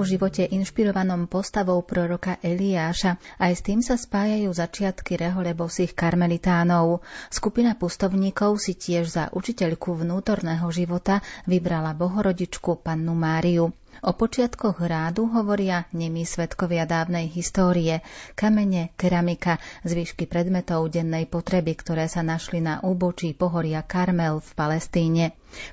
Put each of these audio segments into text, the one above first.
Po živote inšpirovanom postavou proroka Eliáša, aj s tým sa spájajú začiatky rehole bosých karmelitánov. Skupina pustovníkov si tiež za učiteľku vnútorného života vybrala bohorodičku pannu Máriu. O počiatkoch rádu hovoria nemí svetkovia dávnej histórie, kamene, keramika, zvyšky predmetov dennej potreby, ktoré sa našli na úbočí pohoria Karmel v Palestíne.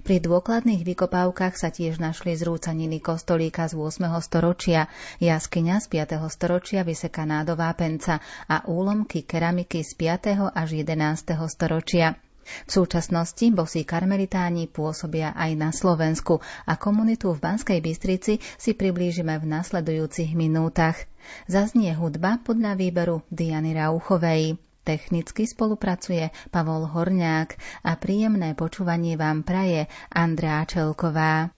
Pri dôkladných vykopávkach sa tiež našli zrúcaniny kostolíka z 8. storočia, jaskyňa z 5. storočia vysekaná do vápenca a úlomky keramiky z 5. až 11. storočia. V súčasnosti bosí karmelitáni pôsobia aj na Slovensku a komunitu v Banskej Bystrici si priblížime v nasledujúcich minútach. Zaznie hudba podľa výberu Diany Rauchovej. Technicky spolupracuje Pavol Horňák a príjemné počúvanie vám praje Andrá Čelková.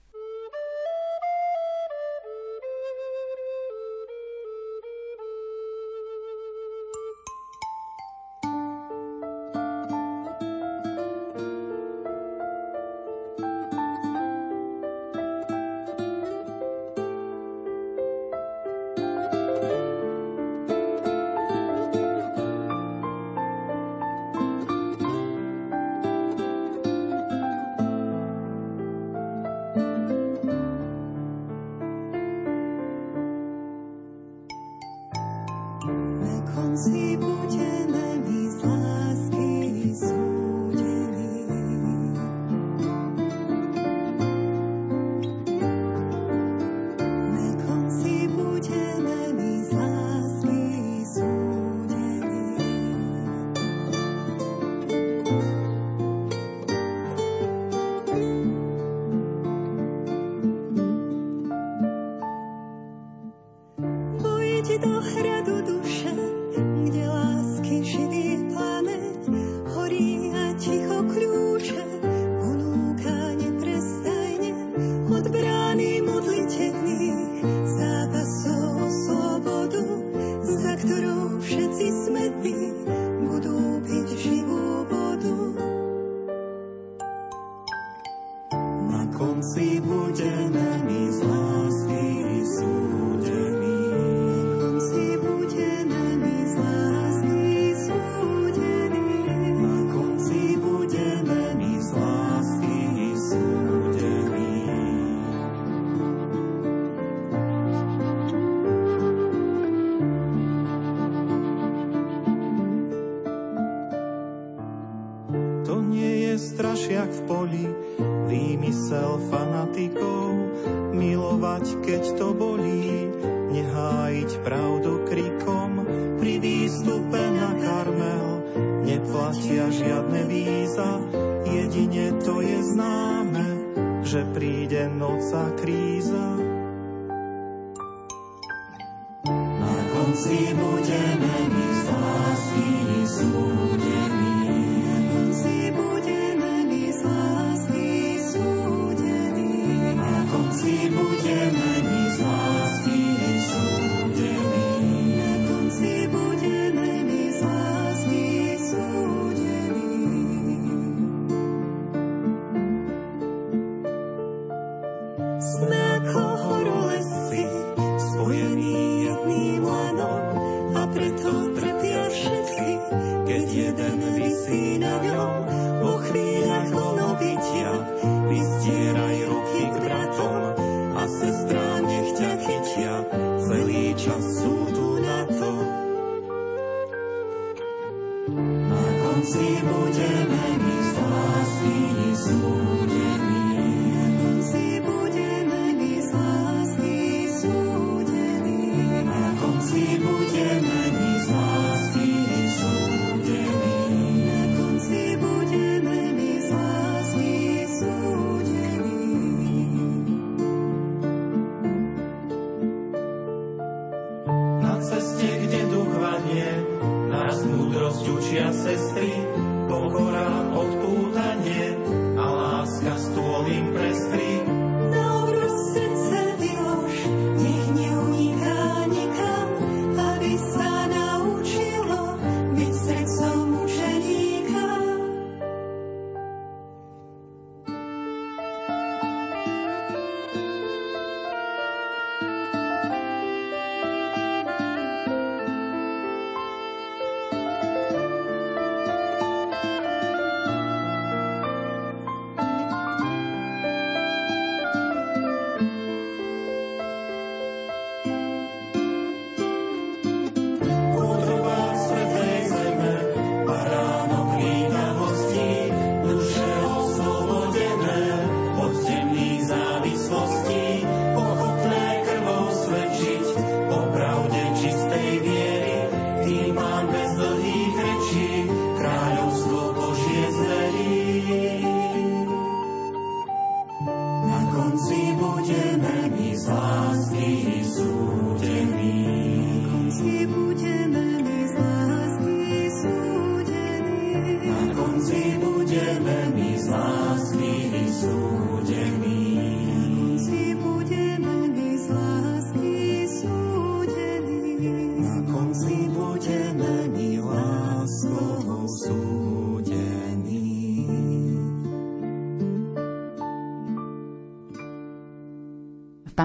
kríza. Na konci budeme my z vás súdení. Na konci budeme my z lásky súdení. Na konci budeme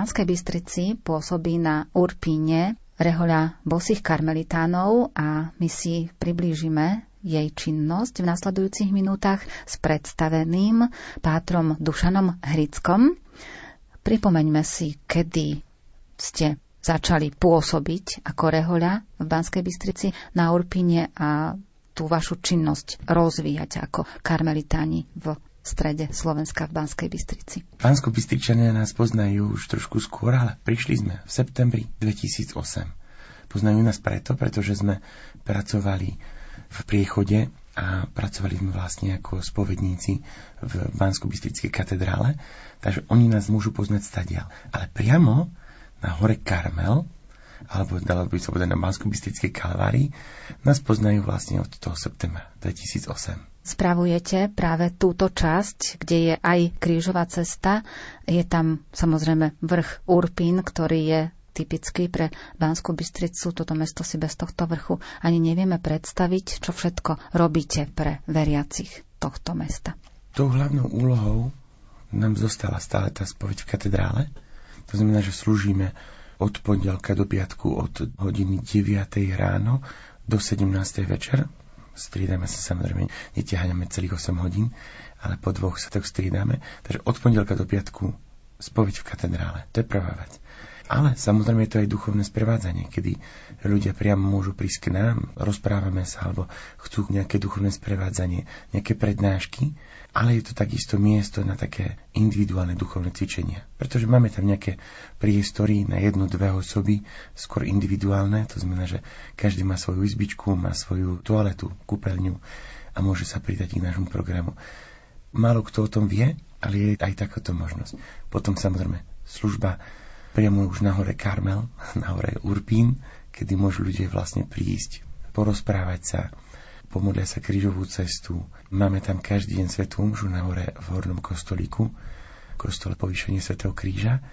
Banskej Bystrici pôsobí na Urpíne rehoľa bosých karmelitánov a my si priblížime jej činnosť v nasledujúcich minútach s predstaveným pátrom Dušanom Hrickom. Pripomeňme si, kedy ste začali pôsobiť ako rehoľa v Banskej Bystrici na Urpine a tú vašu činnosť rozvíjať ako karmelitáni v strede Slovenska v Banskej Bystrici. Bansko Bystričania nás poznajú už trošku skôr, ale prišli sme v septembri 2008. Poznajú nás preto, pretože sme pracovali v priechode a pracovali sme vlastne ako spovedníci v bansko katedrále, takže oni nás môžu poznať stadiaľ. Ale priamo na hore Karmel, alebo dalo by sa povedať na bansko bystrickej kalvárii, nás poznajú vlastne od toho septembra 2008 spravujete práve túto časť, kde je aj krížová cesta. Je tam samozrejme vrch Urpín, ktorý je typický pre Banskú Bystricu. Toto mesto si bez tohto vrchu ani nevieme predstaviť, čo všetko robíte pre veriacich tohto mesta. Tou hlavnou úlohou nám zostala stále tá spoveď v katedrále. To znamená, že slúžime od pondelka do piatku od hodiny 9. ráno do 17. večer striedame sa samozrejme, neťaháňame celých 8 hodín, ale po dvoch sa tak striedame. Takže od pondelka do piatku spoveď v katedrále. To je prvá vec. Ale samozrejme je to aj duchovné sprevádzanie, kedy ľudia priamo môžu prísť k nám, rozprávame sa, alebo chcú nejaké duchovné sprevádzanie, nejaké prednášky ale je to takisto miesto na také individuálne duchovné cvičenia. Pretože máme tam nejaké priestory na jednu, dve osoby, skôr individuálne, to znamená, že každý má svoju izbičku, má svoju toaletu, kúpeľňu a môže sa pridať k nášmu programu. Málo kto o tom vie, ale je aj takáto možnosť. Potom samozrejme služba priamo už na hore Karmel, na hore Urpín, kedy môžu ľudia vlastne prísť, porozprávať sa, pomodlia sa krížovú cestu. Máme tam každý deň svetú umžu na hore v hornom kostolíku, kostole povýšenie svetého kríža.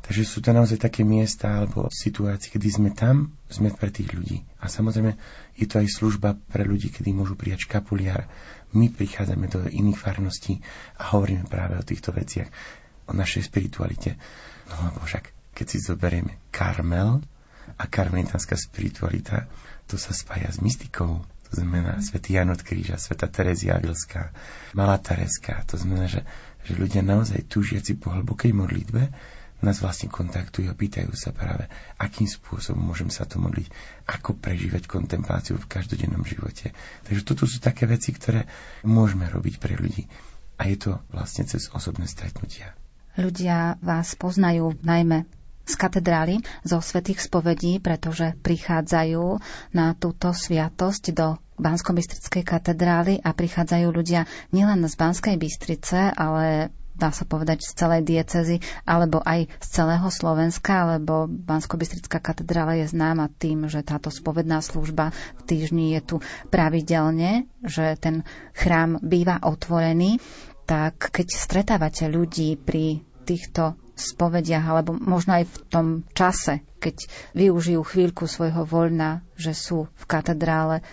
Takže sú to naozaj také miesta alebo situácie, kedy sme tam, sme pre tých ľudí. A samozrejme je to aj služba pre ľudí, kedy môžu prijať škapuliar. My prichádzame do iných farností a hovoríme práve o týchto veciach, o našej spiritualite. No lebo však, keď si zoberieme Karmel a karmelitánska spiritualita, to sa spája s mystikou, to znamená svätý Jan od Kríža, sveta Terezia Avilská, Malá Tereska. To znamená, že, že ľudia naozaj túžiaci po hlbokej modlitbe nás vlastne kontaktujú a pýtajú sa práve, akým spôsobom môžem sa to modliť, ako prežívať kontempláciu v každodennom živote. Takže toto sú také veci, ktoré môžeme robiť pre ľudí. A je to vlastne cez osobné stretnutia. Ľudia vás poznajú najmä z katedrály, zo svetých spovedí, pretože prichádzajú na túto sviatosť do bansko katedrály a prichádzajú ľudia nielen z Banskej Bystrice, ale dá sa povedať z celej diecezy, alebo aj z celého Slovenska, lebo bansko katedrála je známa tým, že táto spovedná služba v týždni je tu pravidelne, že ten chrám býva otvorený. Tak keď stretávate ľudí pri týchto spovediach, alebo možno aj v tom čase, keď využijú chvíľku svojho voľna, že sú v katedrále,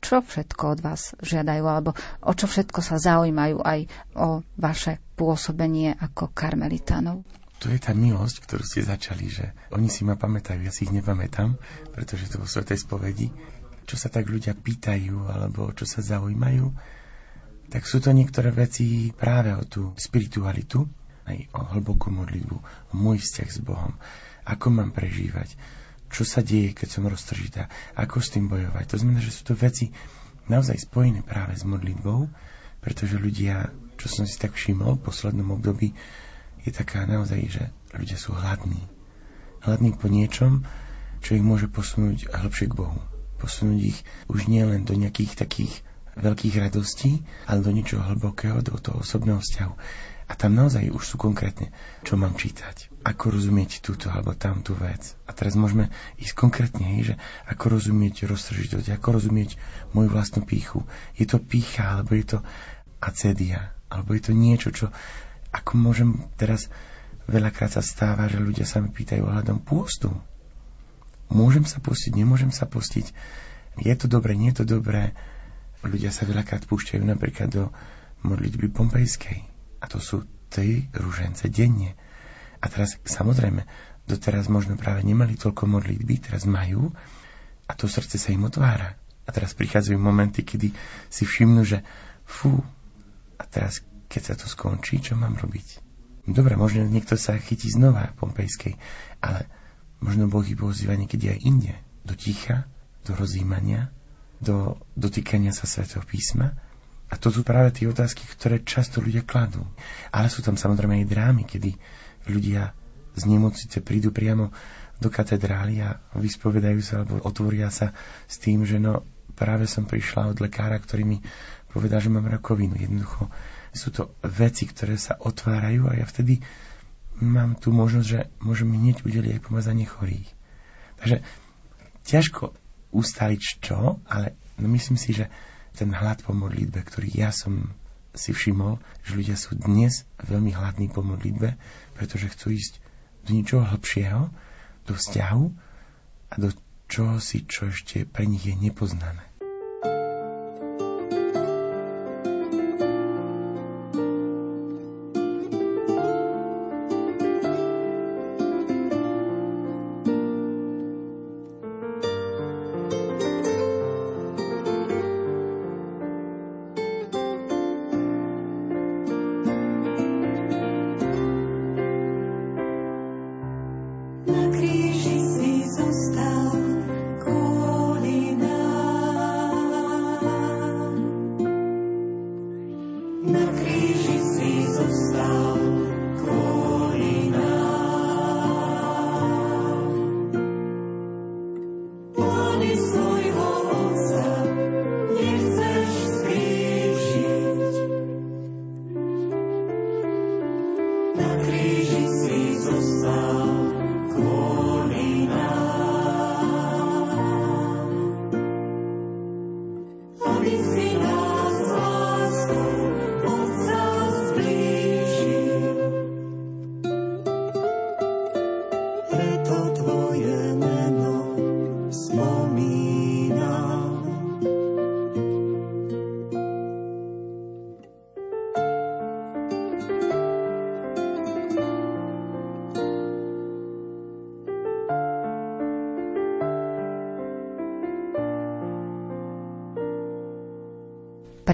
čo všetko od vás žiadajú, alebo o čo všetko sa zaujímajú aj o vaše pôsobenie ako karmelitánov? To je tá milosť, ktorú ste začali, že oni si ma pamätajú, ja si ich nepamätám, pretože to vo Svetej spovedi, čo sa tak ľudia pýtajú, alebo čo sa zaujímajú, tak sú to niektoré veci práve o tú spiritualitu, aj o hlbokú modlitbu, o môj vzťah s Bohom, ako mám prežívať, čo sa deje, keď som roztržitá, ako s tým bojovať. To znamená, že sú to veci naozaj spojené práve s modlitbou, pretože ľudia, čo som si tak všimol v poslednom období, je taká naozaj, že ľudia sú hladní. Hladní po niečom, čo ich môže posunúť hĺbšie k Bohu. Posunúť ich už nielen do nejakých takých veľkých radostí, ale do niečoho hlbokého, do toho osobného vzťahu. A tam naozaj už sú konkrétne, čo mám čítať, ako rozumieť túto alebo tamtú vec. A teraz môžeme ísť konkrétne, hej, že ako rozumieť roztržitosť, ako rozumieť moju vlastnú píchu. Je to pícha, alebo je to acedia, alebo je to niečo, čo ako môžem teraz veľakrát sa stáva, že ľudia sa mi pýtajú ohľadom pôstu. Môžem sa postiť, nemôžem sa postiť. Je to dobré, nie je to dobré. Ľudia sa veľakrát púšťajú napríklad do modlitby pompejskej a to sú tri ružence denne. A teraz, samozrejme, doteraz možno práve nemali toľko modlitby, teraz majú a to srdce sa im otvára. A teraz prichádzajú momenty, kedy si všimnú, že fú, a teraz, keď sa to skončí, čo mám robiť? Dobre, možno niekto sa chytí znova pompejskej, ale možno Boh ich pozýva niekedy aj inde. Do ticha, do rozjímania, do dotýkania sa svätého písma a to sú práve tie otázky, ktoré často ľudia kladú. Ale sú tam samozrejme aj drámy, kedy ľudia z nemocnice prídu priamo do katedrály a vyspovedajú sa alebo otvoria sa s tým, že no práve som prišla od lekára, ktorý mi povedal, že mám rakovinu. Jednoducho sú to veci, ktoré sa otvárajú a ja vtedy mám tú možnosť, že môžem hneď udeliť aj pomazanie chorých. Takže ťažko ustaliť čo, ale myslím si, že ten hlad po modlitbe, ktorý ja som si všimol, že ľudia sú dnes veľmi hladní po modlitbe, pretože chcú ísť do ničoho hlbšieho, do vzťahu a do čoho si, čo ešte pre nich je nepoznané.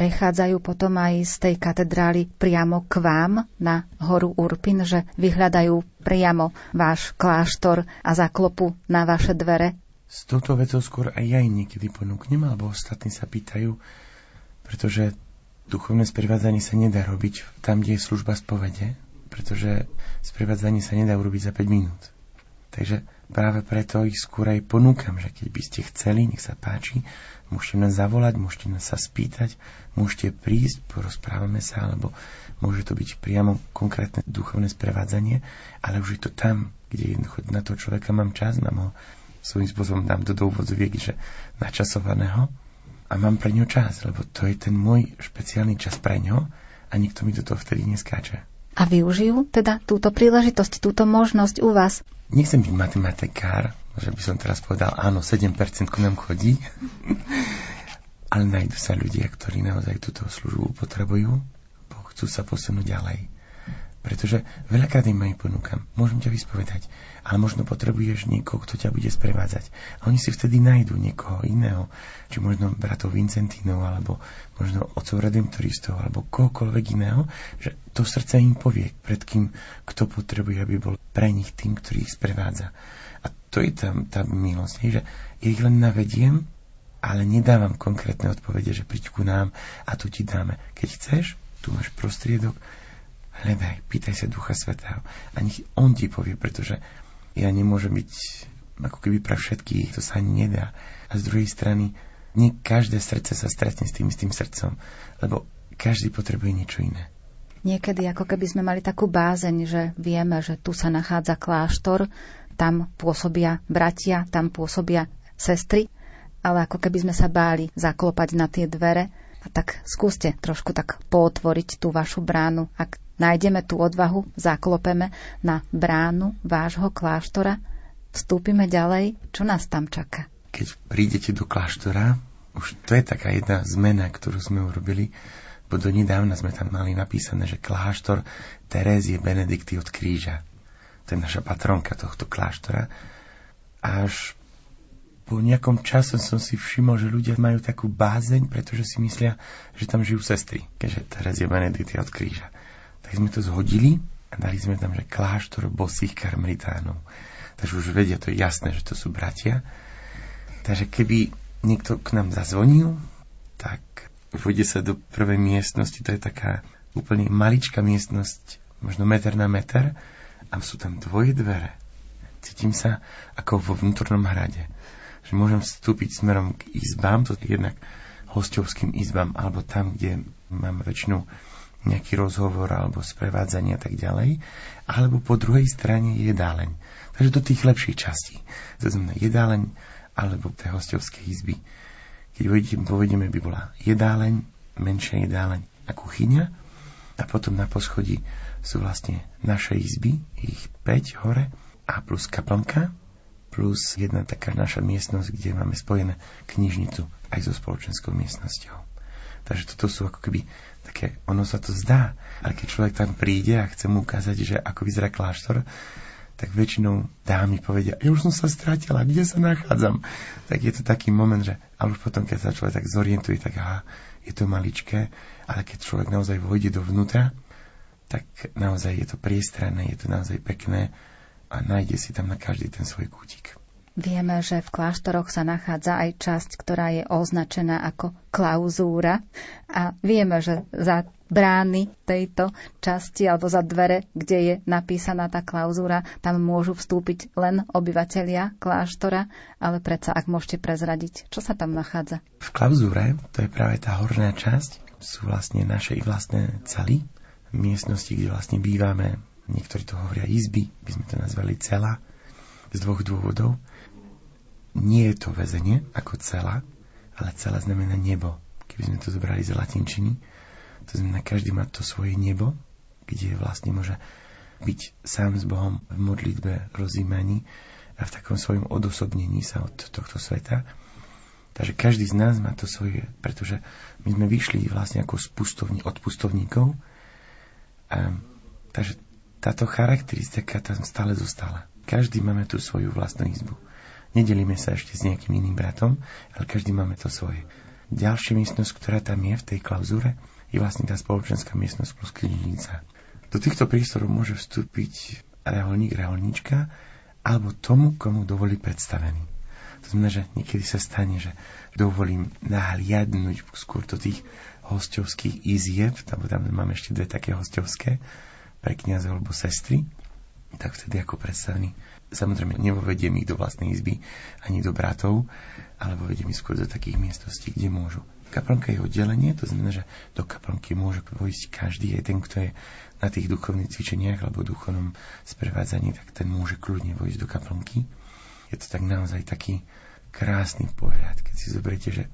Prechádzajú potom aj z tej katedrály priamo k vám na horu Urpin, že vyhľadajú priamo váš kláštor a zaklopu na vaše dvere? S touto vecou skôr aj ja im niekedy ponúknem, alebo ostatní sa pýtajú, pretože duchovné sprevádzanie sa nedá robiť tam, kde je služba spovede, pretože sprevádzanie sa nedá urobiť za 5 minút. Takže práve preto ich skôr ponúkam, že keď by ste chceli, nech sa páči, môžete nás zavolať, môžete nás sa spýtať, môžete prísť, porozprávame sa, alebo môže to byť priamo konkrétne duchovné sprevádzanie, ale už je to tam, kde jednoducho na toho človeka mám čas, mám ho svojím spôsobom dám do dôvodzoviek, že načasovaného a mám pre ňo čas, lebo to je ten môj špeciálny čas pre ňo a nikto mi do toho vtedy neskáče. A využijú teda túto príležitosť, túto možnosť u vás? Nechcem byť matematikár, že by som teraz povedal, áno, 7% ku nám chodí, ale nájdú sa ľudia, ktorí naozaj túto službu potrebujú, chcú sa posunúť ďalej. Pretože veľakrát im aj ponúkam, môžem ťa vyspovedať, ale možno potrebuješ niekoho, kto ťa bude sprevádzať. A oni si vtedy nájdú niekoho iného, či možno bratov Vincentínov, alebo možno otcov redemptoristov, alebo kohokoľvek iného, že to srdce im povie, pred kým, kto potrebuje, aby bol pre nich tým, ktorý ich sprevádza. A to je tam tá milosť, že ja ich len navediem, ale nedávam konkrétne odpovede, že príď ku nám a tu ti dáme. Keď chceš, tu máš prostriedok, hľadaj, pýtaj sa Ducha Svetého. A nech On ti povie, pretože ja nemôžem byť ako keby pre všetkých, to sa ani nedá. A z druhej strany, nie každé srdce sa stretne s tým istým srdcom, lebo každý potrebuje niečo iné. Niekedy ako keby sme mali takú bázeň, že vieme, že tu sa nachádza kláštor, tam pôsobia bratia, tam pôsobia sestry, ale ako keby sme sa báli zaklopať na tie dvere. A tak skúste trošku tak pootvoriť tú vašu bránu. Ak nájdeme tú odvahu, zaklopeme na bránu vášho kláštora, vstúpime ďalej, čo nás tam čaká. Keď prídete do kláštora, už to je taká jedna zmena, ktorú sme urobili, bo do nedávna sme tam mali napísané, že kláštor Terézie Benedikty od kríža. To je naša patronka tohto kláštora. Až po nejakom čase som si všimol, že ľudia majú takú bázeň, pretože si myslia, že tam žijú sestry, keďže teraz je Benedikty od kríža. Tak sme to zhodili a dali sme tam, že kláštor bosých karmelitánov. Takže už vedia, to je jasné, že to sú bratia. Takže keby niekto k nám zazvonil, tak vôjde sa do prvej miestnosti, to je taká úplne maličká miestnosť, možno meter na meter, a sú tam dvoje dvere. Cítim sa ako vo vnútornom hrade že môžem vstúpiť smerom k izbám, to je jednak hostovským izbám, alebo tam, kde mám väčšinu nejaký rozhovor alebo sprevádzanie a tak ďalej, alebo po druhej strane jedáleň. Takže do tých lepších častí. To znamená jedáleň alebo tie hostovské izby. Keď povedieme, by bola jedáleň, menšia jedáleň a kuchyňa a potom na poschodí sú vlastne naše izby, ich 5 hore a plus kaplnka plus jedna taká naša miestnosť, kde máme spojené knižnicu aj so spoločenskou miestnosťou. Takže toto sú ako keby také, ono sa to zdá, ale keď človek tam príde a chce mu ukázať, že ako vyzerá kláštor, tak väčšinou dámy povedia, ja už som sa stratila, kde sa nachádzam? Tak je to taký moment, že ale už potom, keď sa človek tak zorientuje, tak aha, je to maličké, ale keď človek naozaj vojde dovnútra, tak naozaj je to priestranné, je to naozaj pekné a nájde si tam na každý ten svoj kútik. Vieme, že v kláštoroch sa nachádza aj časť, ktorá je označená ako klauzúra. A vieme, že za brány tejto časti alebo za dvere, kde je napísaná tá klauzúra, tam môžu vstúpiť len obyvatelia kláštora, ale predsa ak môžete prezradiť, čo sa tam nachádza? V klauzúre, to je práve tá horná časť, sú vlastne naše vlastné cely, miestnosti, kde vlastne bývame. Niektorí to hovoria izby, by sme to nazvali cela, z dvoch dôvodov. Nie je to väzenie ako cela, ale cela znamená nebo. Keby sme to zobrali z latinčiny, to znamená, každý má to svoje nebo, kde vlastne môže byť sám s Bohom v modlitbe, rozímaní a v takom svojom odosobnení sa od tohto sveta. Takže každý z nás má to svoje, pretože my sme vyšli vlastne ako z pustovní, od pustovníkov. A, takže táto charakteristika tam stále zostala. Každý máme tú svoju vlastnú izbu. Nedelíme sa ešte s nejakým iným bratom, ale každý máme to svoje. Ďalšia miestnosť, ktorá tam je v tej klauzúre, je vlastne tá spoločenská miestnosť plus knižnica. Do týchto prístorov môže vstúpiť reholník, reholníčka alebo tomu, komu dovolí predstavený. To znamená, že niekedy sa stane, že dovolím nahliadnúť skôr do tých hostovských izieb, tam, tam máme ešte dve také hostovské, pre kniazov alebo sestry, tak vtedy ako predstavný. Samozrejme, nevovediem ich do vlastnej izby ani do bratov, alebo vediem ich skôr do takých miestností, kde môžu. Kaplnka je oddelenie, to znamená, že do kaplnky môže vojsť každý, aj ten, kto je na tých duchovných cvičeniach alebo duchovnom sprevádzaní, tak ten môže kľudne vojsť do kaplnky. Je to tak naozaj taký krásny pohľad, keď si zoberiete, že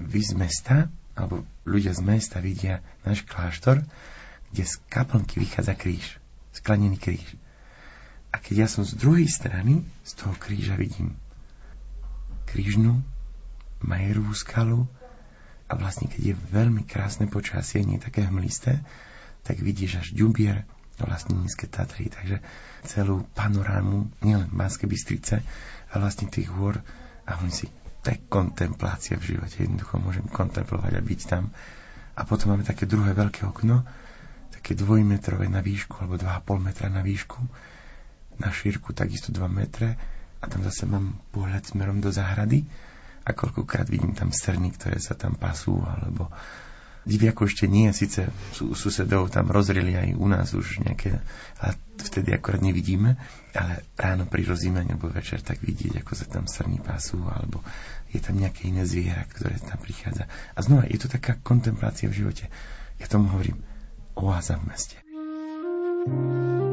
vy z mesta, alebo ľudia z mesta vidia náš kláštor kde z kaplnky vychádza kríž, sklenený kríž. A keď ja som z druhej strany, z toho kríža vidím krížnu, majerovú skalu a vlastne keď je veľmi krásne počasie, nie také hmlisté, tak vidíš až Ďubier, vlastne nízke Tatry, takže celú panorámu, nielen Banskej Bystrice, ale vlastne tých hôr a on si, to je kontemplácia v živote, jednoducho môžem kontemplovať a byť tam. A potom máme také druhé veľké okno, také dvojmetrové na výšku, alebo 2,5 metra na výšku, na šírku takisto 2 metre a tam zase mám pohľad smerom do záhrady a koľkokrát vidím tam srny, ktoré sa tam pasú alebo diviako ešte nie, síce sú, susedov tam rozrili aj u nás už nejaké, a vtedy akorát nevidíme, ale ráno pri rozímaní alebo večer tak vidieť, ako sa tam srní pasú, alebo je tam nejaké iné zviera, ktoré tam prichádza. A znova, je to taká kontemplácia v živote. Ja tomu hovorím, oáza v meste. thank you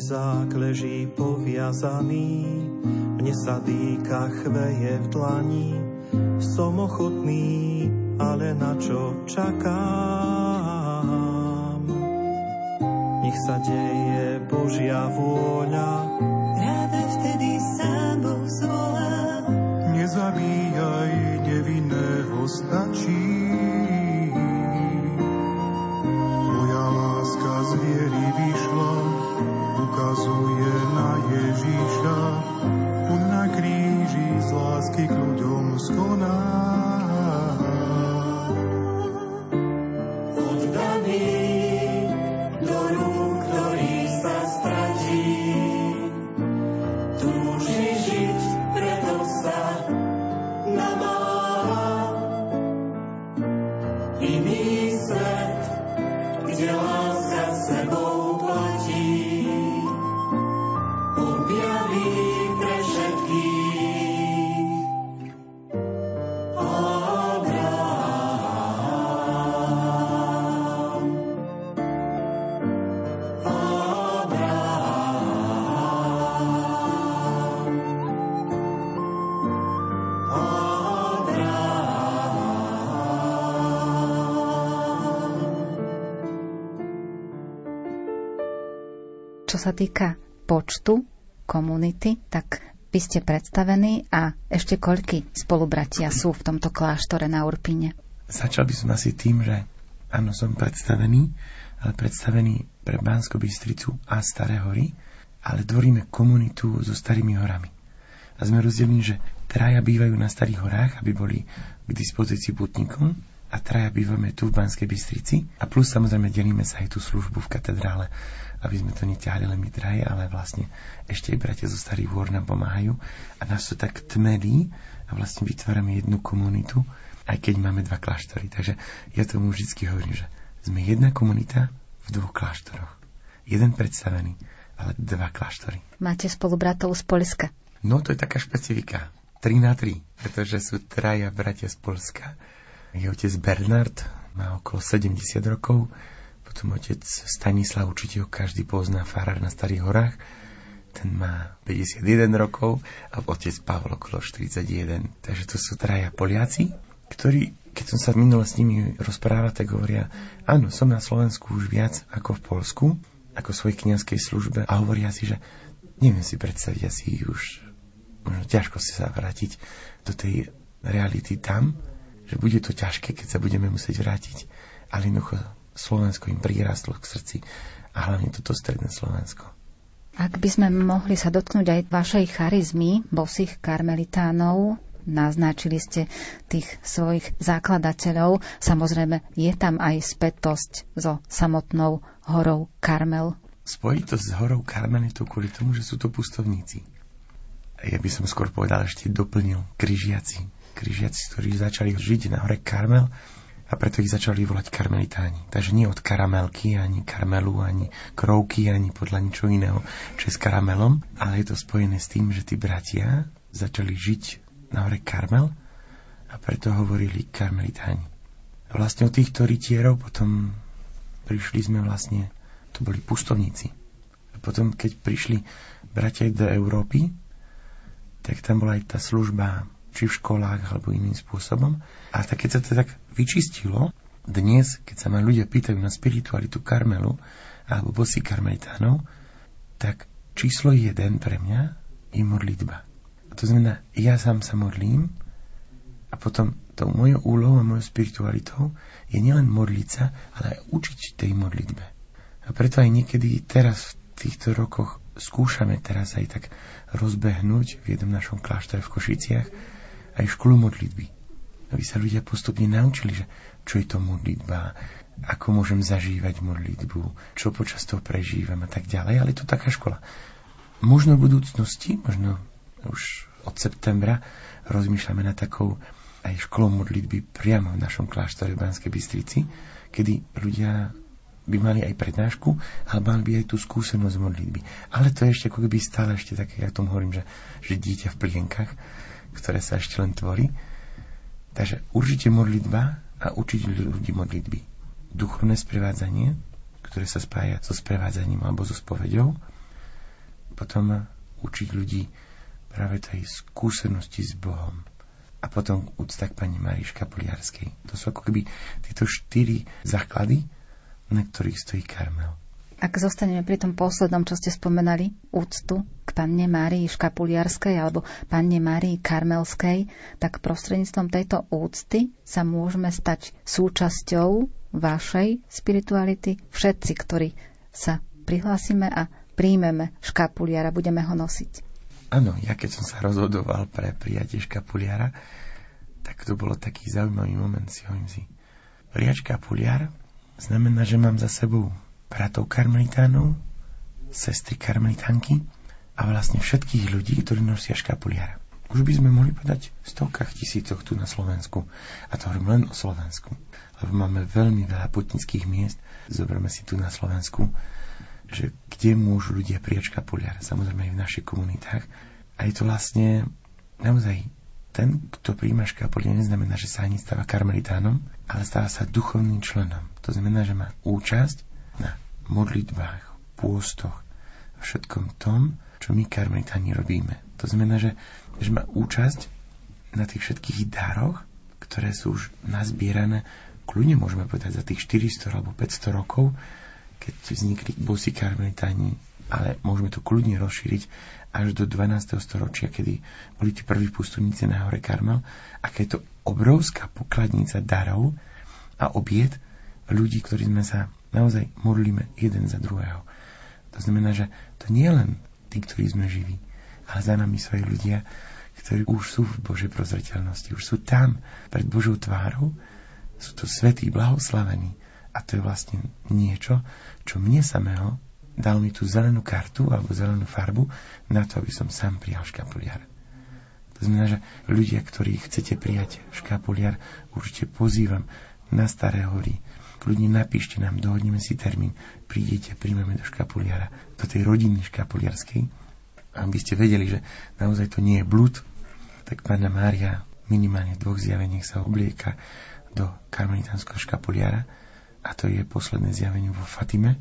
zákleží poviazaný, mne sa dýka chveje v dlani, som ochotný, ale na čo čakám? Nech sa deje Božia vôľa, práve vtedy sám Boh zvolá. Nezabíjaj nevinného stačí, کنم sa týka počtu komunity, tak vy ste predstavení a ešte koľky spolubratia sú v tomto kláštore na Urpine? Začal by som asi tým, že áno, som predstavený, ale predstavený pre Bansko Bystricu a Staré hory, ale tvoríme komunitu so Starými horami. A sme rozdelení, že traja bývajú na Starých horách, aby boli k dispozícii putníkom, a traja bývame tu v Banskej Bystrici a plus samozrejme delíme sa aj tú službu v katedrále, aby sme to neťahli len my traje, ale vlastne ešte aj bratia zo Starých hôr nám pomáhajú a nás to tak tmelí a vlastne vytvárame jednu komunitu, aj keď máme dva kláštory. Takže ja tomu vždy hovorím, že sme jedna komunita v dvoch kláštoroch. Jeden predstavený, ale dva kláštory. Máte spolubratov z Polska? No to je taká špecifika. 3 na 3, pretože sú traja bratia z Polska je otec Bernard, má okolo 70 rokov, potom otec Stanislav, určite ho každý pozná, farár na Starých horách, ten má 51 rokov a otec Pavol okolo 41. Takže to sú traja Poliaci, ktorí, keď som sa minule s nimi rozprával, tak hovoria, áno, som na Slovensku už viac ako v Polsku, ako svojej kniazkej službe a hovoria si, že neviem si predstaviť asi už možno ťažko si sa vrátiť do tej reality tam, že bude to ťažké, keď sa budeme musieť vrátiť, ale jednoducho Slovensko im prirastlo k srdci a hlavne toto stredné Slovensko. Ak by sme mohli sa dotknúť aj vašej charizmy, bosých karmelitánov, naznačili ste tých svojich zakladateľov. Samozrejme, je tam aj spätosť so samotnou horou Karmel. Spojitosť s horou Karmel je to kvôli tomu, že sú to pustovníci. Ja by som skôr povedal ešte doplnil križiaci križiaci, ktorí začali žiť na hore Karmel a preto ich začali volať karmelitáni. Takže nie od karamelky, ani karmelu, ani krovky, ani podľa ničo iného, čo s karamelom, ale je to spojené s tým, že tí bratia začali žiť na hore Karmel a preto hovorili karmelitáni. Vlastne od týchto rytierov potom prišli sme vlastne, to boli pustovníci. A potom, keď prišli bratia do Európy, tak tam bola aj tá služba či v školách alebo iným spôsobom. A tak keď sa to tak vyčistilo, dnes, keď sa ma ľudia pýtajú na spiritualitu Karmelu alebo bosy karmelitánov, tak číslo jeden pre mňa je modlitba. A to znamená, ja sám sa modlím a potom tou mojou úlohou a mojou spiritualitou je nielen modliť sa, ale aj učiť tej modlitbe. A preto aj niekedy teraz v týchto rokoch skúšame teraz aj tak rozbehnúť v jednom našom kláštore v Košiciach aj školu modlitby. Aby sa ľudia postupne naučili, že čo je to modlitba, ako môžem zažívať modlitbu, čo počas toho prežívam a tak ďalej, ale je to taká škola. Možno v budúcnosti, možno už od septembra rozmýšľame na takou aj školou modlitby priamo v našom kláštore v Banskej Bystrici, kedy ľudia by mali aj prednášku, ale mali by aj tú skúsenosť modlitby. Ale to je ešte ako keby stále ešte také, ja tomu hovorím, že, že dieťa v plienkach, ktoré sa ešte len tvorí. Takže určite modlitba a učiť ľudí modlitby. Duchovné sprevádzanie, ktoré sa spája so sprevádzaním alebo so spovedou. Potom učiť ľudí práve tej skúsenosti s Bohom. A potom úcta k pani Mariška Poliarskej. To sú ako keby tieto štyri základy, na ktorých stojí Karmel. Ak zostaneme pri tom poslednom, čo ste spomenali, úctu k panne Márii Škapuliarskej alebo panne Márii Karmelskej, tak prostredníctvom tejto úcty sa môžeme stať súčasťou vašej spirituality všetci, ktorí sa prihlásime a príjmeme škapuliara, budeme ho nosiť. Áno, ja keď som sa rozhodoval pre prijatie škapuliara, tak to bolo taký zaujímavý moment, si hovorím si. Prijať škapuliar znamená, že mám za sebou bratov karmelitánov, sestry karmelitánky a vlastne všetkých ľudí, ktorí nosia škapuliara. Už by sme mohli povedať v stovkách tisícoch tu na Slovensku. A to hovorím len o Slovensku. Lebo máme veľmi veľa putnických miest. Zoberme si tu na Slovensku, že kde môžu ľudia prijať škapuliar. Samozrejme aj v našich komunitách. A je to vlastne naozaj ten, kto príjma škapuliar, neznamená, že sa ani stáva karmelitánom, ale stáva sa duchovným členom. To znamená, že má účasť na modlitbách, pôstoch všetkom tom, čo my karmelitáni robíme. To znamená, že, že má účasť na tých všetkých dároch, ktoré sú už nazbierané, kľudne môžeme povedať za tých 400 alebo 500 rokov, keď vznikli bosí karmelitáni ale môžeme to kľudne rozšíriť až do 12. storočia, kedy boli tí prví pustovníci na hore Karmel a keď je to obrovská pokladnica darov a obiet ľudí, ktorí sme sa naozaj modlíme jeden za druhého. To znamená, že to nie len tí, ktorí sme živí, ale za nami sú aj ľudia, ktorí už sú v Božej prozreteľnosti, už sú tam pred Božou tvárou, sú to svetí, blahoslavení. A to je vlastne niečo, čo mne samého dal mi tú zelenú kartu alebo zelenú farbu na to, aby som sám prijal škapuliar. To znamená, že ľudia, ktorí chcete prijať škapuliar, určite pozývam na Staré hory. Kľudne napíšte nám, dohodneme si termín, prídete, príjmeme do škapuliara, do tej rodiny škapuliarskej. Aby ste vedeli, že naozaj to nie je blúd, tak Pána Mária minimálne v dvoch zjaveniach sa oblieka do karmelitánskeho škapuliara a to je posledné zjavenie vo Fatime,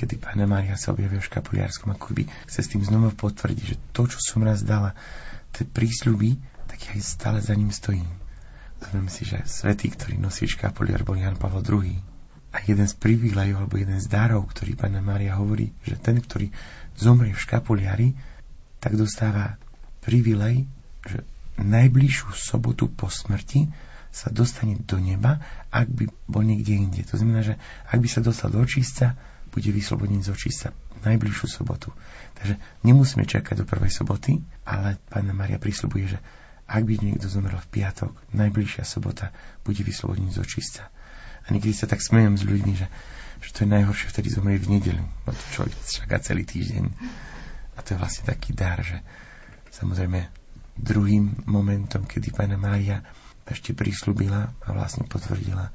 kedy Pána Mária sa objavuje v škapuliarskom, ako by chce s tým znova potvrdiť, že to, čo som raz dala, tie prísľuby, tak ja stále za ním stojím. Zoberieme si, že svetý, ktorý nosí škapuliar, bol Jan Pavel II. A jeden z privílejov, alebo jeden z darov, ktorý Pána Mária hovorí, že ten, ktorý zomrie v škapuliari, tak dostáva privilej, že najbližšiu sobotu po smrti sa dostane do neba, ak by bol niekde inde. To znamená, že ak by sa dostal do očistca, bude vyslobodený z očista najbližšiu sobotu. Takže nemusíme čakať do prvej soboty, ale Pána Maria prísľubuje, že ak by niekto zomrel v piatok, najbližšia sobota bude vyslobodený z očista. A niekedy sa tak smejem s ľuďmi, že, že to je najhoršie vtedy zomrie v nedeľu, no to človek čaká celý týždeň. A to je vlastne taký dar, že samozrejme druhým momentom, kedy Pána Mária ešte prísľubila a vlastne potvrdila,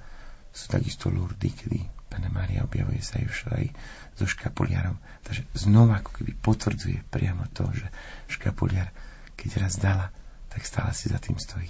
sú takisto Lurdy, kedy Pane Mária objavuje sa aj aj so škapuliarom. Takže znova ako keby potvrdzuje priamo to, že škapuliar, keď raz dala, tak stále si za tým stojí.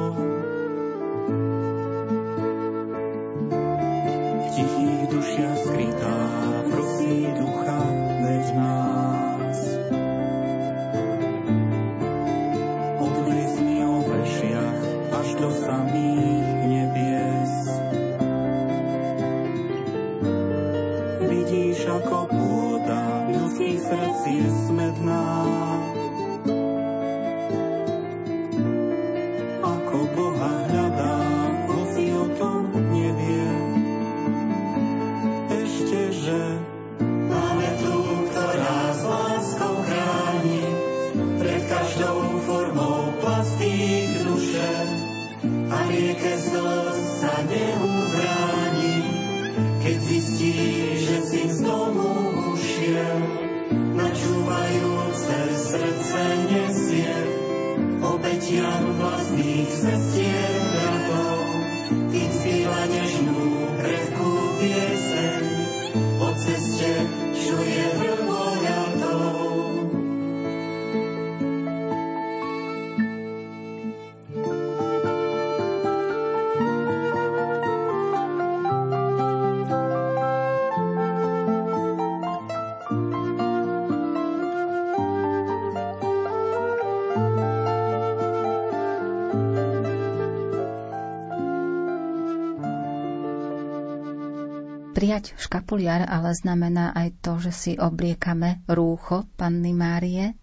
Prijať škapuliar ale znamená aj to, že si obliekame rúcho Panny Márie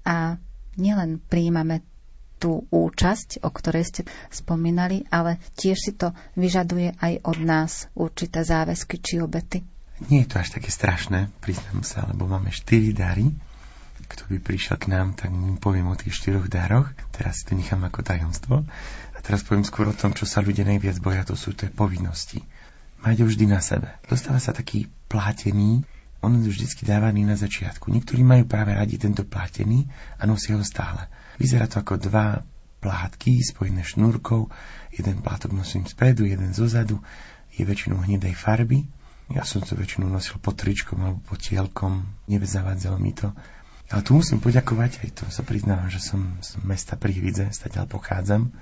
a nielen príjmame tú účasť, o ktorej ste spomínali, ale tiež si to vyžaduje aj od nás určité záväzky či obety. Nie je to až také strašné, priznám sa, lebo máme štyri dary. Kto by prišiel k nám, tak mu poviem o tých štyroch daroch. Teraz to nechám ako tajomstvo. A teraz poviem skôr o tom, čo sa ľudia najviac boja, to sú tie povinnosti mať ho vždy na sebe. Dostáva sa taký plátený, on je vždy dávaný na začiatku. Niektorí majú práve radi tento plátený a nosia ho stále. Vyzerá to ako dva plátky spojené šnúrkou. Jeden plátok nosím spredu, jeden zozadu. Je väčšinou hnedej farby. Ja som to väčšinou nosil pod tričkom alebo pod tielkom. Nevezavadzalo mi to. Ale tu musím poďakovať, aj to sa priznávam, že som z mesta Prívidze, stadiaľ pochádzam.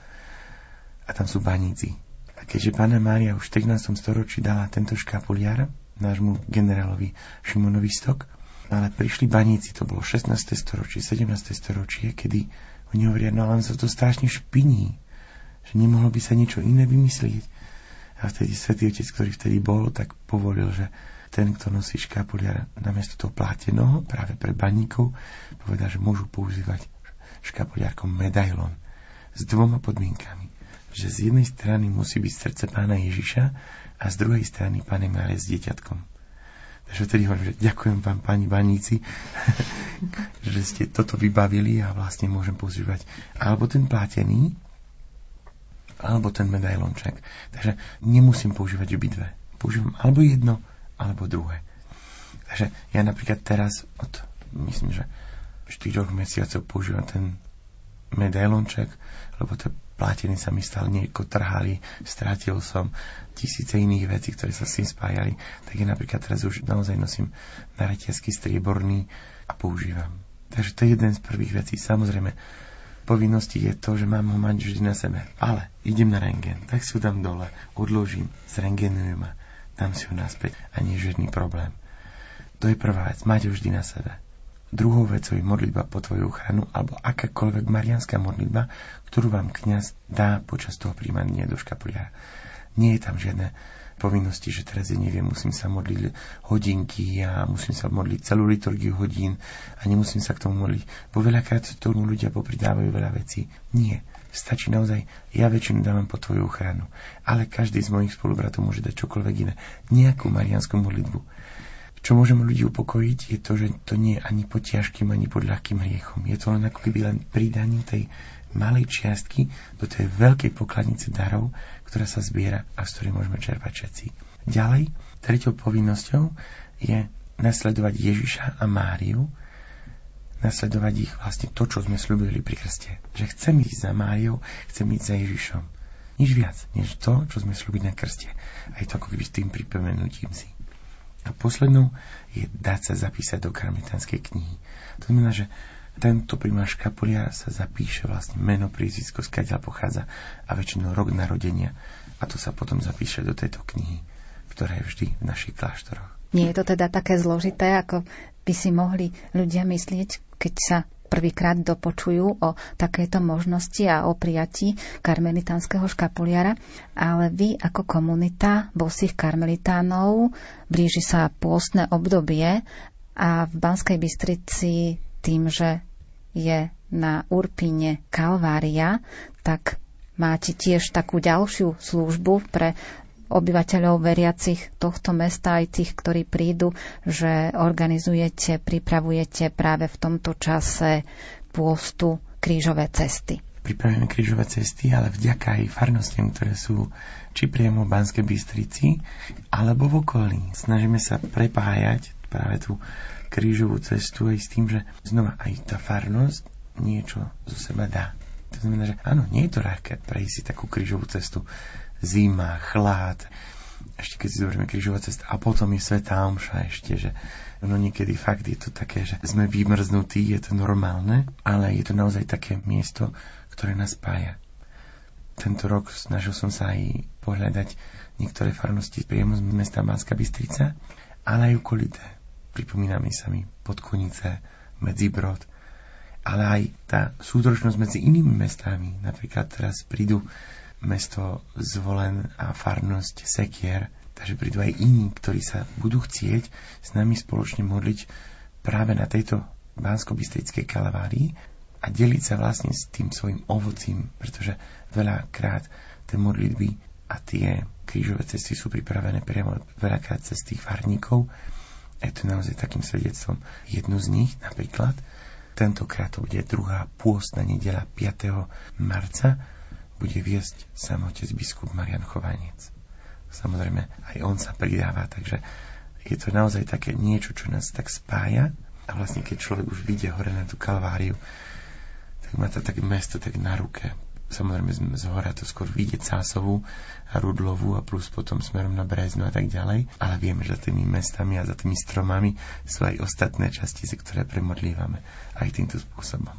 A tam sú baníci a keďže pána Mária už v 13. storočí dala tento škapuliar nášmu generálovi Šimonovi Stok, ale prišli baníci, to bolo 16. storočie, 17. storočie, kedy oni hovoria, no ale sa to strašne špiní, že nemohlo by sa niečo iné vymyslieť. A vtedy svätý Otec, ktorý vtedy bol, tak povolil, že ten, kto nosí škapuliar namiesto toho plátenoho, práve pre baníkov, povedal, že môžu používať škapuliarkom medailon s dvoma podmienkami že z jednej strany musí byť srdce pána Ježiša a z druhej strany pána Mária s dieťatkom. Takže vtedy hovorím, že ďakujem vám, pani baníci, že ste toto vybavili a vlastne môžem používať alebo ten plátený, alebo ten medailonček. Takže nemusím používať obidve. Používam alebo jedno, alebo druhé. Takže ja napríklad teraz od, myslím, že 4 mesiacov používam ten medailonček, lebo to platiny sa mi stal, nieko trhali, strátil som tisíce iných vecí, ktoré sa s tým spájali. Tak ja napríklad teraz už naozaj nosím na reťazky strieborný a používam. Takže to je jeden z prvých vecí. Samozrejme, povinnosti je to, že mám ho mať vždy na sebe. Ale idem na rengen, tak si ho dám dole, odložím, zrengenujem a dám si ho naspäť a nie je žiadny problém. To je prvá vec, mať ho vždy na sebe. Druhou vecou je modlitba po tvoju ochranu alebo akákoľvek marianská modlitba, ktorú vám kňaz dá počas toho príjmania do škapuliara. Nie je tam žiadne povinnosti, že teraz ja neviem, musím sa modliť hodinky a musím sa modliť celú liturgiu hodín a nemusím sa k tomu modliť. Bo veľakrát tomu ľudia popridávajú veľa vecí. Nie. Stačí naozaj, ja väčšinu dávam po tvoju ochranu, ale každý z mojich spolubratov môže dať čokoľvek iné. Nejakú marianskú modlitbu. Čo môžeme ľudí upokojiť, je to, že to nie je ani pod ťažkým, ani pod ľahkým hriechom. Je to len ako keby len pridaním tej malej čiastky do tej veľkej pokladnice darov, ktorá sa zbiera a z ktorej môžeme čerpať všetci. Ďalej, tretou povinnosťou je nasledovať Ježiša a Máriu, nasledovať ich vlastne to, čo sme slúbili pri krste. Že chcem ísť za Máriou, chcem ísť za Ježišom. Nič viac, než to, čo sme slúbili na krste. A je to ako keby tým pripomenutím si. A poslednou je dať sa zapísať do karmelitánskej knihy. To znamená, že tento primáš škapuliar sa zapíše vlastne meno, prízisko, skáďa pochádza a väčšinou rok narodenia. A to sa potom zapíše do tejto knihy, ktorá je vždy v našich kláštoroch. Nie je to teda také zložité, ako by si mohli ľudia myslieť, keď sa prvýkrát dopočujú o takéto možnosti a o prijatí karmelitánskeho škapuliara, ale vy ako komunita bosých karmelitánov blíži sa pôstne obdobie a v Banskej Bystrici tým, že je na Urpine Kalvária, tak máte tiež takú ďalšiu službu pre obyvateľov veriacich tohto mesta, aj tých, ktorí prídu, že organizujete, pripravujete práve v tomto čase pôstu krížové cesty. Pripravujeme krížové cesty, ale vďaka aj farnostiam, ktoré sú či priamo v Banskej Bystrici, alebo v okolí. Snažíme sa prepájať práve tú krížovú cestu aj s tým, že znova aj tá farnosť niečo zo seba dá. To znamená, že áno, nie je to ľahké prejsť si takú krížovú cestu zima, chlad, ešte keď si zoberieme krížová cesta a potom je Svetá Omša ešte, že no niekedy fakt je to také, že sme vymrznutí, je to normálne, ale je to naozaj také miesto, ktoré nás spája. Tento rok snažil som sa aj pohľadať niektoré farnosti priamo z mesta Banská Bystrica, ale aj okolité. Pripomína mi sa mi Podkonice, Medzibrod, ale aj tá súdročnosť medzi inými mestami. Napríklad teraz prídu mesto Zvolen a farnosť Sekier, takže prídu aj iní, ktorí sa budú chcieť s nami spoločne modliť práve na tejto bansko kalavárii a deliť sa vlastne s tým svojim ovocím, pretože veľakrát tie modlitby a tie krížové cesty sú pripravené priamo veľakrát cez tých farníkov. Je to naozaj takým svedectvom. Jednu z nich napríklad, tentokrát to bude druhá pôstna nedela 5. marca, bude viesť samotec biskup Marian Chovanec. Samozrejme, aj on sa pridáva, takže je to naozaj také niečo, čo nás tak spája a vlastne keď človek už vyjde hore na tú kalváriu, tak má to tak mesto tak na ruke. Samozrejme z hora to skôr vidieť Cásovú a Rudlovú a plus potom smerom na Breznu a tak ďalej. Ale vieme, že za tými mestami a za tými stromami sú aj ostatné častice, ktoré premodlívame aj týmto spôsobom.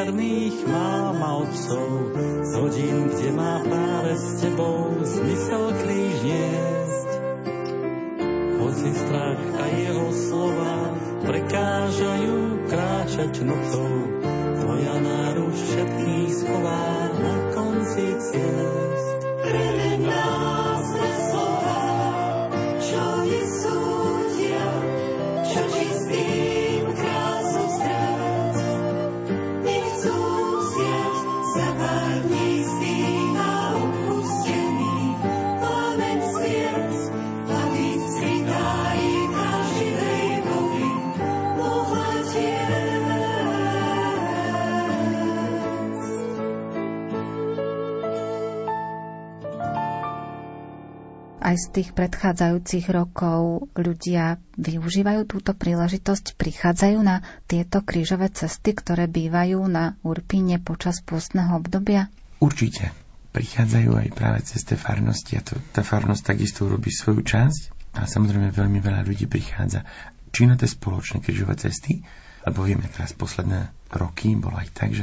Darných mám a otcov, z hodín, kde má práve s tebou zmysel kríž niesť. Hoci strach a jeho slova prekážajú kráčať nocou, tvoja náruč všetkých schová na konci ciest. Aj z tých predchádzajúcich rokov ľudia využívajú túto príležitosť, prichádzajú na tieto krížové cesty, ktoré bývajú na Urpíne počas pôstneho obdobia? Určite. Prichádzajú aj práve cez tie farnosti a to, tá farnosť takisto urobí svoju časť a samozrejme veľmi veľa ľudí prichádza či na tie spoločné krížové cesty, lebo vieme teraz posledné roky bolo aj tak, že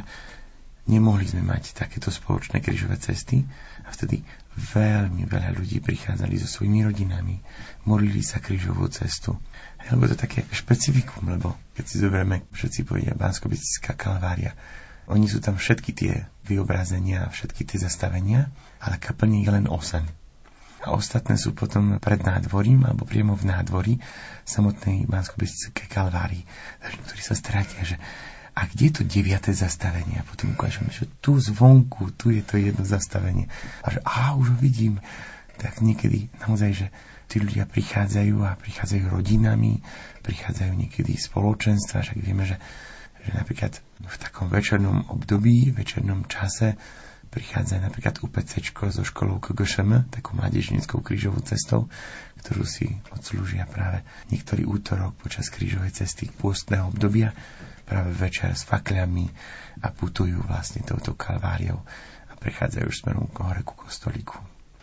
nemohli sme mať takéto spoločné krížové cesty a vtedy veľmi veľa ľudí prichádzali so svojimi rodinami, modlili sa krížovú cestu. Lebo to je také špecifikum, lebo keď si zoberieme, všetci povedia bansko kalvária, oni sú tam všetky tie vyobrazenia, všetky tie zastavenia, ale kaplní je len 8. A ostatné sú potom pred nádvorím alebo priamo v nádvorí samotnej bansko kalvárii. Takže sa strátia, že a kde je to deviaté zastavenie? A potom ukážeme, že tu zvonku, tu je to jedno zastavenie. A že a už ho vidím. Tak niekedy naozaj, že tí ľudia prichádzajú a prichádzajú rodinami, prichádzajú niekedy spoločenstva, však vieme, že, že napríklad v takom večernom období, večernom čase prichádza napríklad UPC so školou KGŠM, takou mládežnickou krížovou cestou, ktorú si odslúžia práve niektorý útorok počas krížovej cesty pôstneho obdobia práve večer s fakliami a putujú vlastne touto kalváriou a prechádzajú smerom k hore ku kostolíku.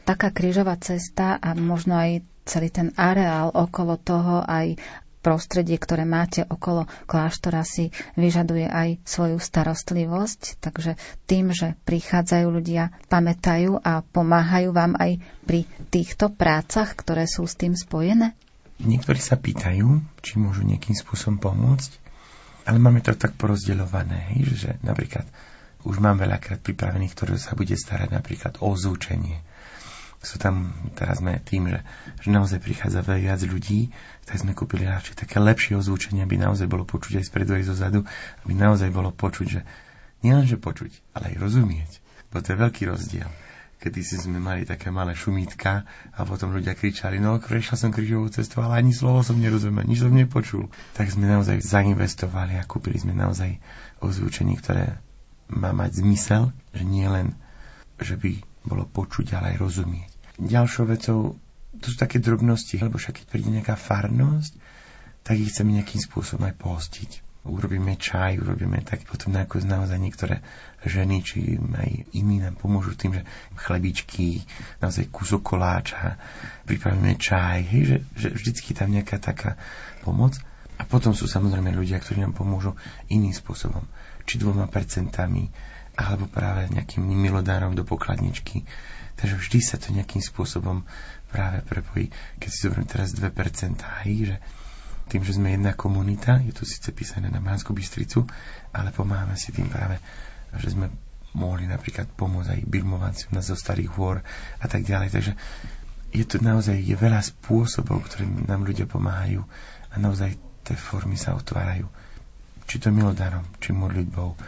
Taká krížová cesta a možno aj celý ten areál okolo toho, aj prostredie, ktoré máte okolo kláštora si vyžaduje aj svoju starostlivosť, takže tým, že prichádzajú ľudia, pamätajú a pomáhajú vám aj pri týchto prácach, ktoré sú s tým spojené? Niektorí sa pýtajú, či môžu nejakým spôsobom pomôcť. Ale máme to tak porozdeľované, že napríklad už mám veľakrát pripravených, ktoré sa bude starať napríklad o zúčenie. Sú tam, teraz sme tým, že, že naozaj prichádza viac ľudí, tak sme kúpili radšej také lepšie ozvučenie, aby naozaj bolo počuť aj spredu, aj zo zadu, aby naozaj bolo počuť, že nielenže počuť, ale aj rozumieť. Bo to je veľký rozdiel kedy si sme mali také malé šumítka a potom ľudia kričali, no prešiel som križovú cestu, ale ani slovo som nerozumel, nič som nepočul. Tak sme naozaj zainvestovali a kúpili sme naozaj ozvučenie, ktoré má mať zmysel, že nie len, že by bolo počuť, ale aj rozumieť. Ďalšou vecou, to sú také drobnosti, lebo však keď príde nejaká farnosť, tak ich chceme nejakým spôsobom aj pohostiť urobíme čaj, urobíme tak, potom ako naozaj niektoré ženy, či aj iní nám pomôžu tým, že chlebičky, naozaj kúsok koláča, pripravíme čaj, hej, že, že vždycky tam nejaká taká pomoc. A potom sú samozrejme ľudia, ktorí nám pomôžu iným spôsobom. Či dvoma percentami, alebo práve nejakým milodárom do pokladničky. Takže vždy sa to nejakým spôsobom práve prepojí. Keď si zoberiem teraz 2%, hej, že tým, že sme jedna komunita, je to síce písané na Mánsku Bystricu, ale pomáhame si tým práve, že sme mohli napríklad pomôcť aj birmovanciu na zo starých hôr a tak ďalej. Takže je tu naozaj je veľa spôsobov, ktorým nám ľudia pomáhajú a naozaj tie formy sa otvárajú. Či to milodarom, či modlitbou,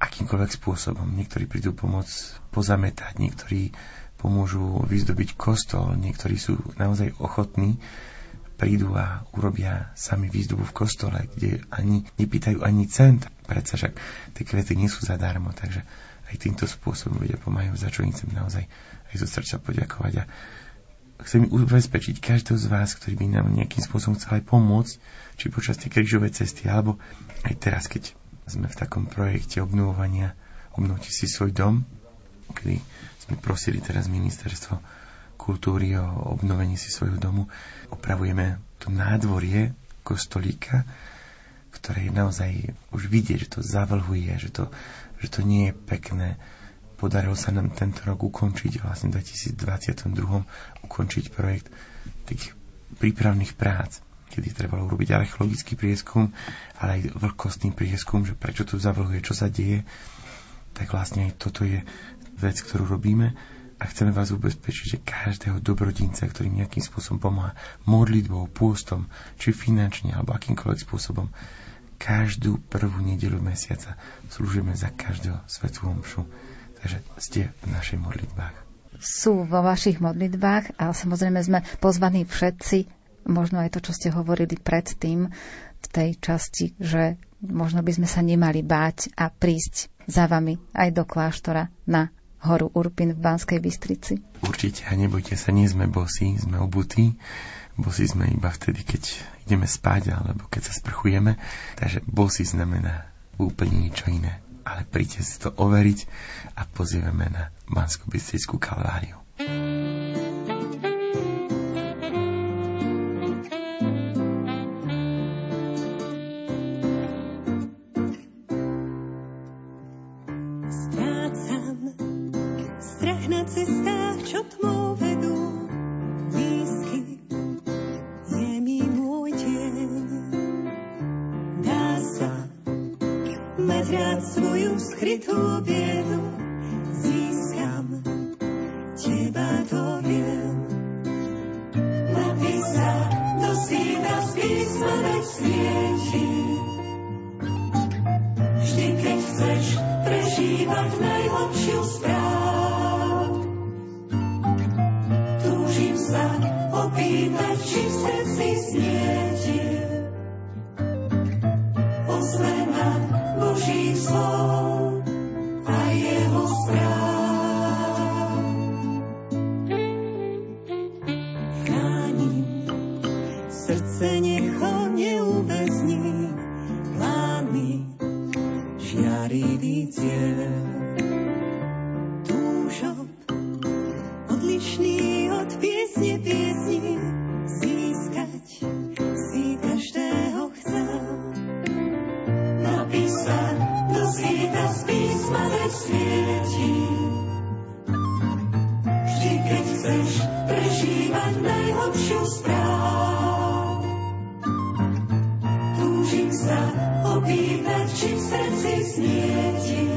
akýmkoľvek spôsobom. Niektorí prídu pomôcť pozametať, niektorí pomôžu vyzdobiť kostol. Niektorí sú naozaj ochotní, prídu a urobia sami výzdobu v kostole, kde ani nepýtajú ani cent. Predsa však tie kvety nie sú zadarmo, takže aj týmto spôsobom ľudia pomáhajú, za čo chcem naozaj aj zo srdca poďakovať. A chcem ubezpečiť každého z vás, ktorý by nám nejakým spôsobom chcel aj pomôcť, či počas tej krížovej cesty, alebo aj teraz, keď sme v takom projekte obnovovania, obnovte si svoj dom, kedy sme prosili teraz ministerstvo kultúry o obnovení si svojho domu. Opravujeme to nádvorie kostolíka, ktoré je naozaj už vidieť, že to zavlhuje, že to, že to nie je pekné. Podarilo sa nám tento rok ukončiť, vlastne v 2022 ukončiť projekt tých prípravných prác kedy trebalo urobiť archeologický prieskum, ale aj vlhkostný prieskum, že prečo tu zavlhuje, čo sa deje. Tak vlastne aj toto je vec, ktorú robíme a chceme vás ubezpečiť, že každého dobrodinca, ktorý nejakým spôsobom pomáha modlitbou, pôstom, či finančne, alebo akýmkoľvek spôsobom, každú prvú nedelu mesiaca slúžime za každého svetú omšu. Takže ste v našich modlitbách. Sú vo vašich modlitbách a samozrejme sme pozvaní všetci možno aj to, čo ste hovorili predtým v tej časti, že možno by sme sa nemali báť a prísť za vami aj do kláštora na horu Urpin v Banskej Bystrici. Určite a nebojte sa, nie sme bosí, sme obutí. Bosí sme iba vtedy, keď ideme spať alebo keď sa sprchujeme. Takže bosí znamená úplne niečo iné. Ale príďte si to overiť a pozývame na Banskú Bystrickú kalváriu. Pozvanie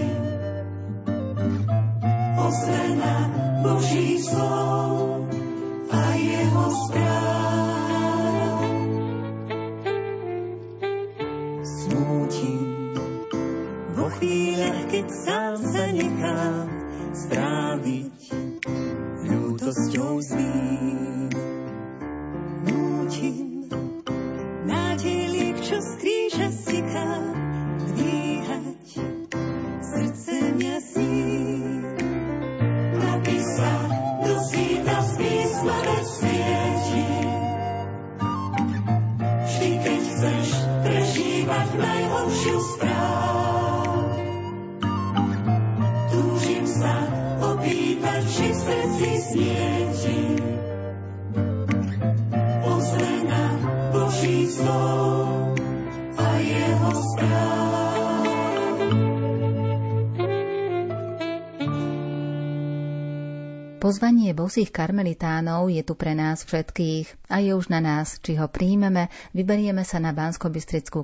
bosých karmelitánov je tu pre nás všetkých a je už na nás, či ho príjmeme, vyberieme sa na bansko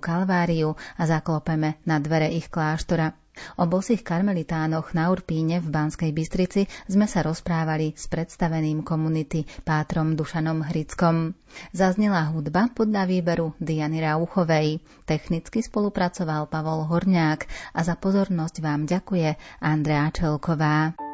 kalváriu a zaklopeme na dvere ich kláštora. O bosých karmelitánoch na Urpíne v Banskej Bystrici sme sa rozprávali s predstaveným komunity Pátrom Dušanom Hrickom. Zaznela hudba podľa výberu Diany Rauchovej. Technicky spolupracoval Pavol Horňák a za pozornosť vám ďakuje Andrea Čelková.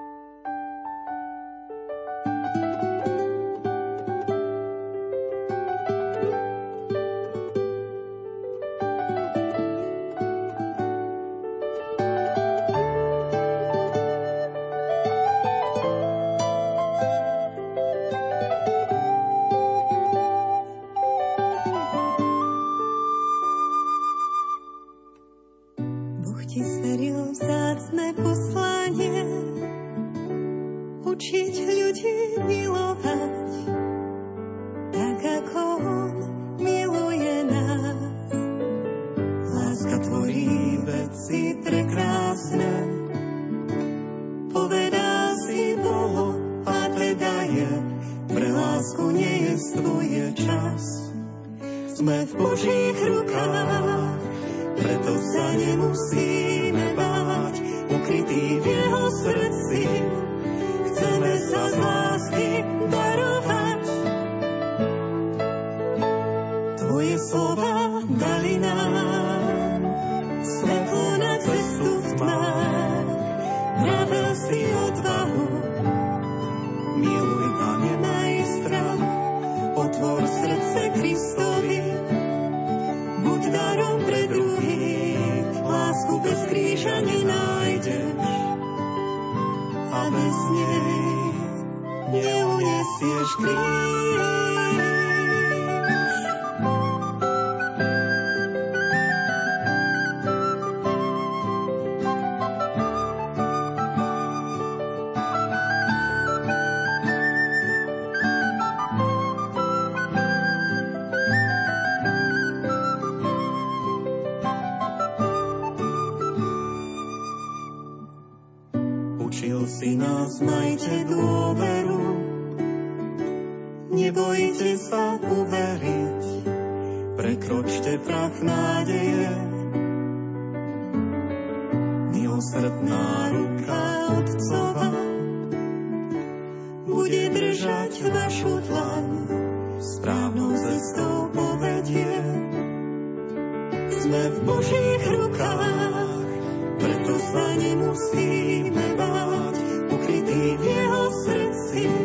prekročte prach nádeje. Milosrdná ruka Otcova bude držať vašu dlaň, správnou cestou povedie. Sme v Božích rukách, preto sa nemusíme báť, ukrytí v Jeho srdci.